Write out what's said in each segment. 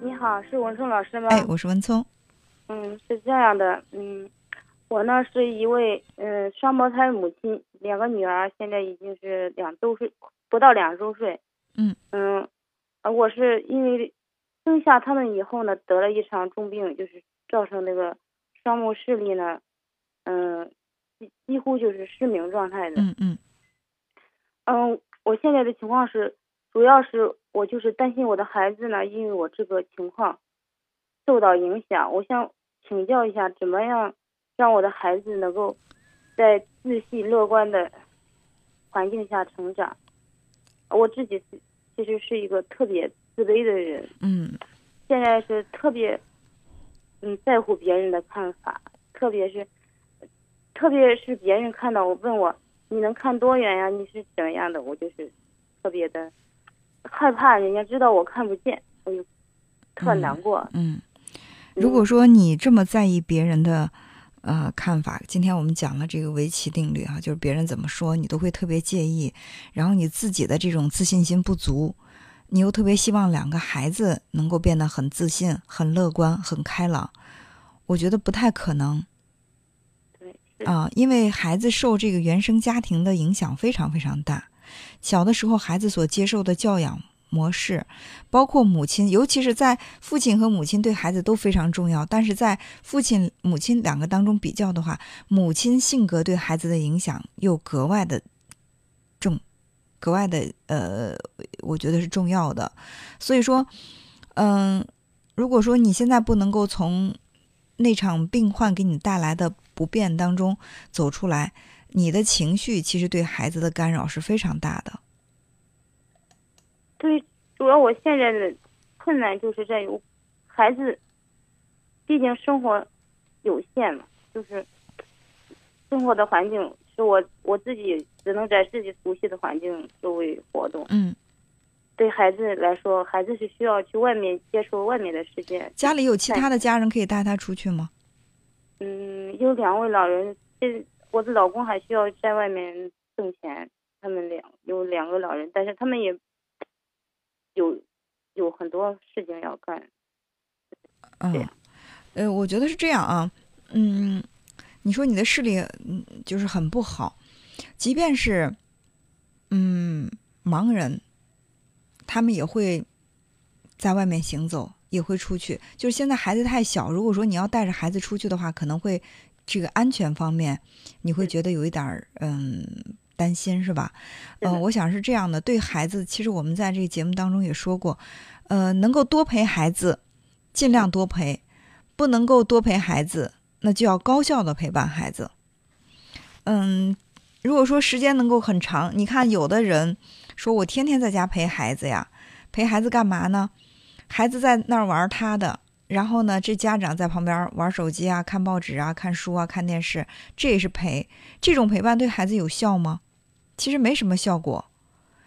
你好，是文聪老师吗？哎，我是文聪。嗯，是这样的，嗯，我呢是一位嗯双胞胎母亲，两个女儿现在已经是两周岁，不到两周岁。嗯嗯，我是因为生下他们以后呢，得了一场重病，就是造成那个双目视力呢，嗯，几几乎就是失明状态的。嗯嗯嗯，我现在的情况是，主要是我就是担心我的孩子呢，因为我这个情况受到影响。我想请教一下，怎么样让我的孩子能够在自信乐观的环境下成长？我自己其实是一个特别自卑的人，嗯现在是特别嗯在乎别人的看法，特别是特别是别人看到我问我你能看多远呀？你是怎么样的？我就是特别的害怕人家知道我看不见，我就特难过。嗯。如果说你这么在意别人的呃看法，今天我们讲了这个围棋定律哈、就是别人怎么说你都会特别介意，然后你自己的这种自信心不足，你又特别希望两个孩子能够变得很自信、很乐观、很开朗，我觉得不太可能对，是啊、因为孩子受这个原生家庭的影响非常非常大。小的时候，孩子所接受的教养模式，包括母亲，尤其是在父亲和母亲对孩子都非常重要。但是在父亲、母亲两个当中比较的话，母亲性格对孩子的影响又格外的重，格外的呃，我觉得是重要的。所以说，嗯，如果说你现在不能够从那场病患给你带来的不便当中走出来，你的情绪其实对孩子的干扰是非常大的。对，主要我现在的困难就是在于孩子，毕竟生活有限嘛，就是生活的环境是我我自己只能在自己熟悉的环境周围活动。嗯，对孩子来说，孩子是需要去外面接触外面的世界。家里有其他的家人可以带他出去吗？嗯，有两位老人，这我的老公还需要在外面挣钱，他们两有两个老人，但是他们也有有很多事情要干。对嗯，呃，我觉得是这样啊，嗯，你说你的视力嗯就是很不好，即便是嗯盲人，他们也会在外面行走，也会出去。就是现在孩子太小，如果说你要带着孩子出去的话，可能会这个安全方面你会觉得有一点儿嗯担心，是吧？嗯、我想是这样的，对孩子，其实我们在这个节目当中也说过，呃，能够多陪孩子，尽量多陪；不能够多陪孩子，那就要高效的陪伴孩子。嗯，如果说时间能够很长，你看有的人说我天天在家陪孩子呀，陪孩子干嘛呢？孩子在那儿玩他的，然后呢，这家长在旁边玩手机啊、看报纸啊、看书啊、看电视，这也是陪。这种陪伴对孩子有效吗？其实没什么效果，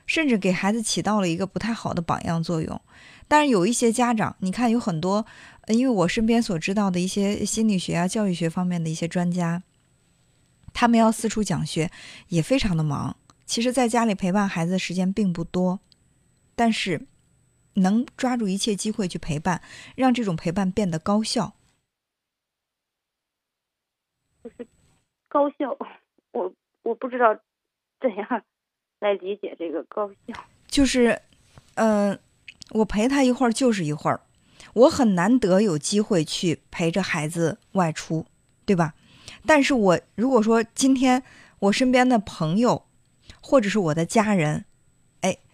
甚至给孩子起到了一个不太好的榜样作用。但是有一些家长，你看有很多，因为我身边所知道的一些心理学啊、教育学方面的一些专家，他们要四处讲学，也非常的忙。其实，在家里陪伴孩子的时间并不多，但是能抓住一切机会去陪伴，让这种陪伴变得高效。就是高效，我我不知道怎样来理解这个高效。就是，呃，我陪他一会儿就是一会儿，我很难得有机会去陪着孩子外出，对吧？但是我如果说今天我身边的朋友或者是我的家人，哎，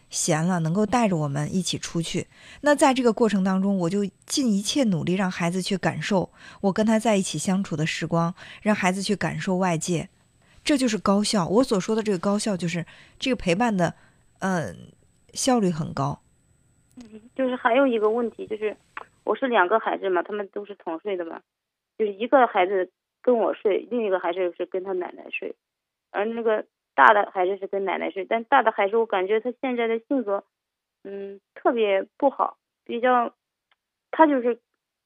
闲了能够带着我们一起出去，那在这个过程当中，我就尽一切努力让孩子去感受我跟他在一起相处的时光，让孩子去感受外界，这就是高效。我所说的这个高效，就是这个陪伴的，呃，效率很高。就是还有一个问题，就是我是两个孩子嘛，他们都是同睡的嘛，就是一个孩子跟我睡，另一个孩子是跟他奶奶睡，而那个大的孩子是跟奶奶睡，但大的孩子我感觉他现在的性格，嗯，特别不好，比较，他就是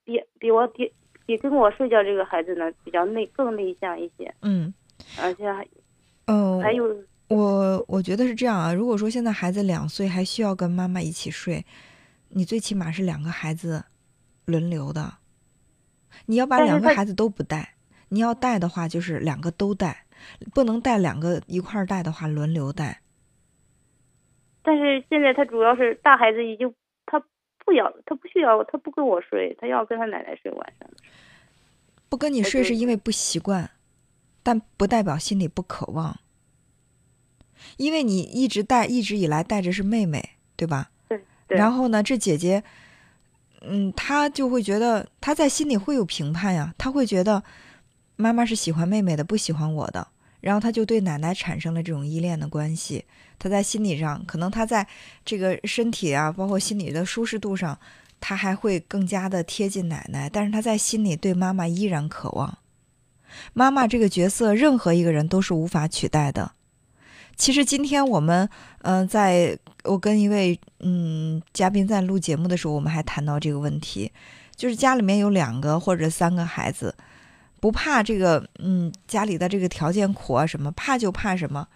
比比我比比跟我睡觉这个孩子呢比较内更内向一些，嗯，而且还呃，还有我我觉得是这样啊。如果说现在孩子两岁还需要跟妈妈一起睡，你最起码是两个孩子轮流的。你要把两个孩子都不带，你要带的话就是两个都带，不能带两个一块儿带的话轮流带。但是现在他主要是大孩子已经他不要他不需要他不跟我睡，他要跟他奶奶睡晚上。不跟你睡是因为不习惯，但不代表心里不渴望。因为你一直带，一直以来带着是妹妹，对吧？对对。然后呢，这姐姐，嗯，她就会觉得她在心里会有评判呀，她会觉得妈妈是喜欢妹妹的，不喜欢我的，然后他就对奶奶产生了这种依恋的关系。他在心理上，可能他在这个身体啊，包括心理的舒适度上，他还会更加的贴近奶奶，但是他在心里对妈妈依然渴望。妈妈这个角色，任何一个人都是无法取代的。其实今天我们，嗯、在我跟一位嗯嘉宾在录节目的时候，我们还谈到这个问题，就是家里面有两个或者三个孩子，不怕这个嗯家里的这个条件苦啊什么，怕就怕什么，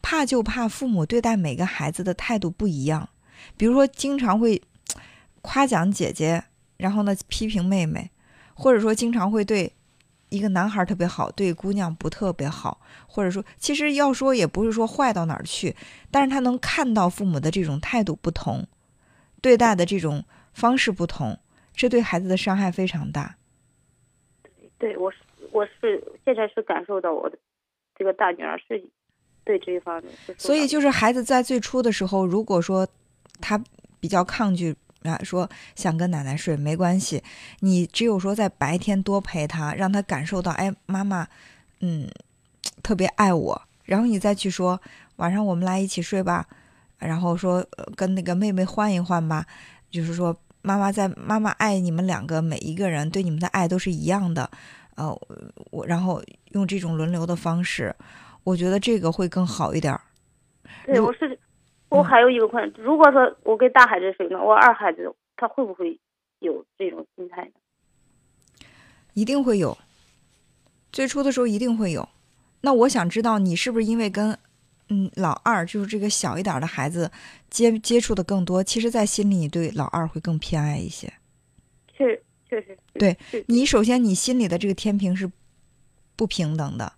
怕就怕父母对待每个孩子的态度不一样，比如说经常会夸奖姐姐，然后呢批评妹妹，或者说经常会对一个男孩特别好，对姑娘不特别好，或者说其实要说也不是说坏到哪儿去，但是他能看到父母的这种态度不同，对待的这种方式不同，这对孩子的伤害非常大。对我是我是现在是感受到我的这个大女儿是对这一方面所以就是孩子在最初的时候，如果说他比较抗拒啊，说想跟奶奶睡没关系，你只有说在白天多陪他，让他感受到，哎，妈妈，嗯，特别爱我，然后你再去说晚上我们来一起睡吧，然后说、跟那个妹妹换一换吧，就是说妈妈在妈妈爱你们两个每一个人，对你们的爱都是一样的，呃，我然后用这种轮流的方式，我觉得这个会更好一点儿。对我是我还有一个困难，如果说我跟大孩子睡呢，我二孩子他会不会有这种心态呢？一定会有，最初的时候一定会有。那我想知道你是不是因为跟嗯老二，就是这个小一点的孩子接接触的更多，其实，在心里你对老二会更偏爱一些。确确实对你首先你心里的这个天平是不平等的，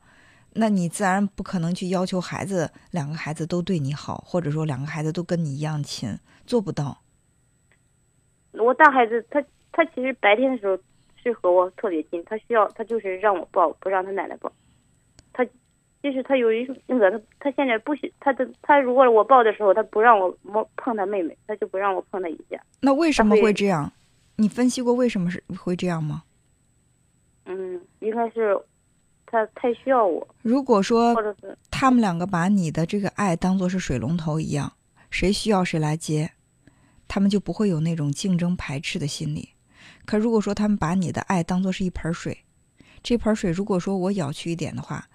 那你自然不可能去要求孩子两个孩子都对你好，或者说两个孩子都跟你一样亲，做不到。我大孩子他他其实白天的时候是和我特别近，他需要他就是让我抱，不让他奶奶抱。他就是他有一种那个他他现在不许他的他如果我抱的时候，他不让我摸碰他妹妹，他就不让我碰他一下。那为什么会这样？你分析过为什么是会这样吗？嗯，应该是他太需要我，如果说或者是他们两个把你的这个爱当做是水龙头一样，谁需要谁来接，他们就不会有那种竞争排斥的心理。可如果说他们把你的爱当做是一盆水，这盆水如果说我舀去一点的话，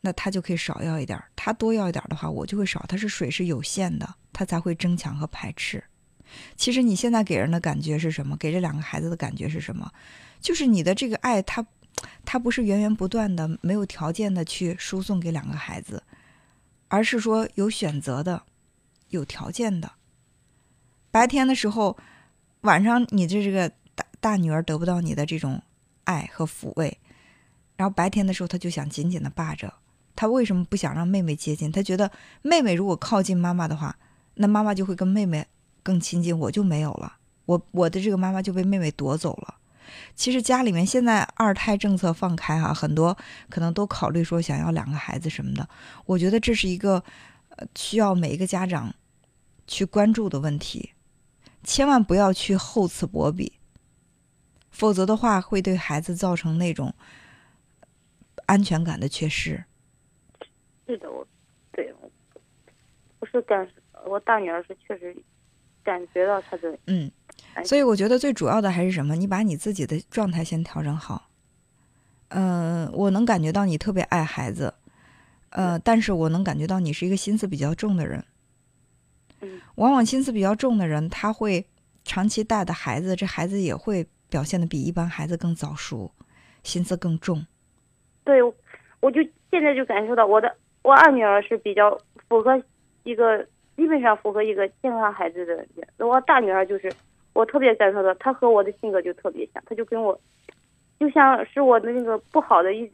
那他就可以少要一点儿；他多要一点儿的话，我就会少。它是水是有限的，他才会争抢和排斥。其实你现在给人的感觉是什么？给这两个孩子的感觉是什么？就是你的这个爱，它它不是源源不断的、没有条件的去输送给两个孩子，而是说有选择的、有条件的。白天的时候，晚上你这这个大大女儿得不到你的这种爱和抚慰，然后白天的时候，她就想紧紧的霸着。她为什么不想让妹妹接近？她觉得妹妹如果靠近妈妈的话，那妈妈就会跟妹妹更亲近，我就没有了，我我的这个妈妈就被妹妹夺走了。其实家里面现在二胎政策放开哈、很多可能都考虑说想要两个孩子什么的。我觉得这是一个呃需要每一个家长去关注的问题，千万不要去厚此薄彼，否则的话会对孩子造成那种安全感的缺失。是的，我对我我是感我大女儿是确实感觉到他的嗯，哎所以我觉得最主要的还是什么？你把你自己的状态先调整好。嗯、我能感觉到你特别爱孩子，呃，但是我能感觉到你是一个心思比较重的人。嗯往往心思比较重的人，他会长期带的孩子，这孩子也会表现的比一般孩子更早熟，心思更重。对，我就现在就感受到我的我二女儿是比较符合一个基本上符合一个健康孩子的人，我大女儿就是我特别感受到她和我的性格就特别像，她就跟我，就像是我的那个不好的一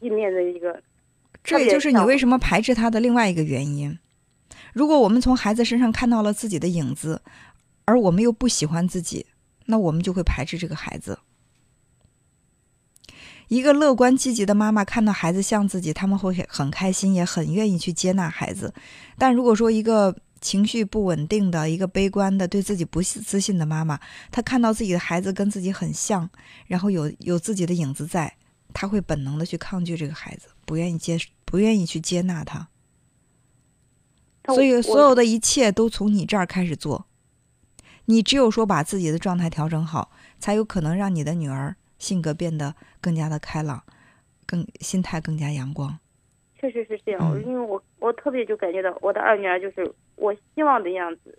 一面的一个。这也就是你为什么排斥他的另外一个原因。如果我们从孩子身上看到了自己的影子，而我们又不喜欢自己，那我们就会排斥这个孩子。一个乐观积极的妈妈看到孩子像自己，他们会很开心，也很愿意去接纳孩子。但如果说一个情绪不稳定的、一个悲观的、对自己不自信的妈妈，她看到自己的孩子跟自己很像，然后有有自己的影子在，她会本能的去抗拒这个孩子，不愿意接，不愿意去接纳他。所以，所有的一切都从你这儿开始做。你只有说把自己的状态调整好，才有可能让你的女儿性格变得更加的开朗，更心态更加阳光。确实是这样，因为我我特别就感觉到我的二女儿就是我希望的样子，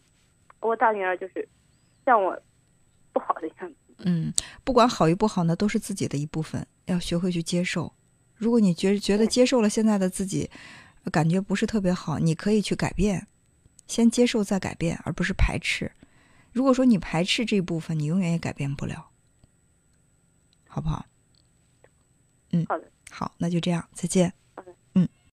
我大女儿就是像我不好的样子。嗯，不管好与不好呢，都是自己的一部分，要学会去接受。如果你觉觉得接受了现在的自己。感觉不是特别好，你可以去改变，先接受再改变，而不是排斥。如果说你排斥这一部分，你永远也改变不了，好不好？嗯，好的，好，那就这样，再见。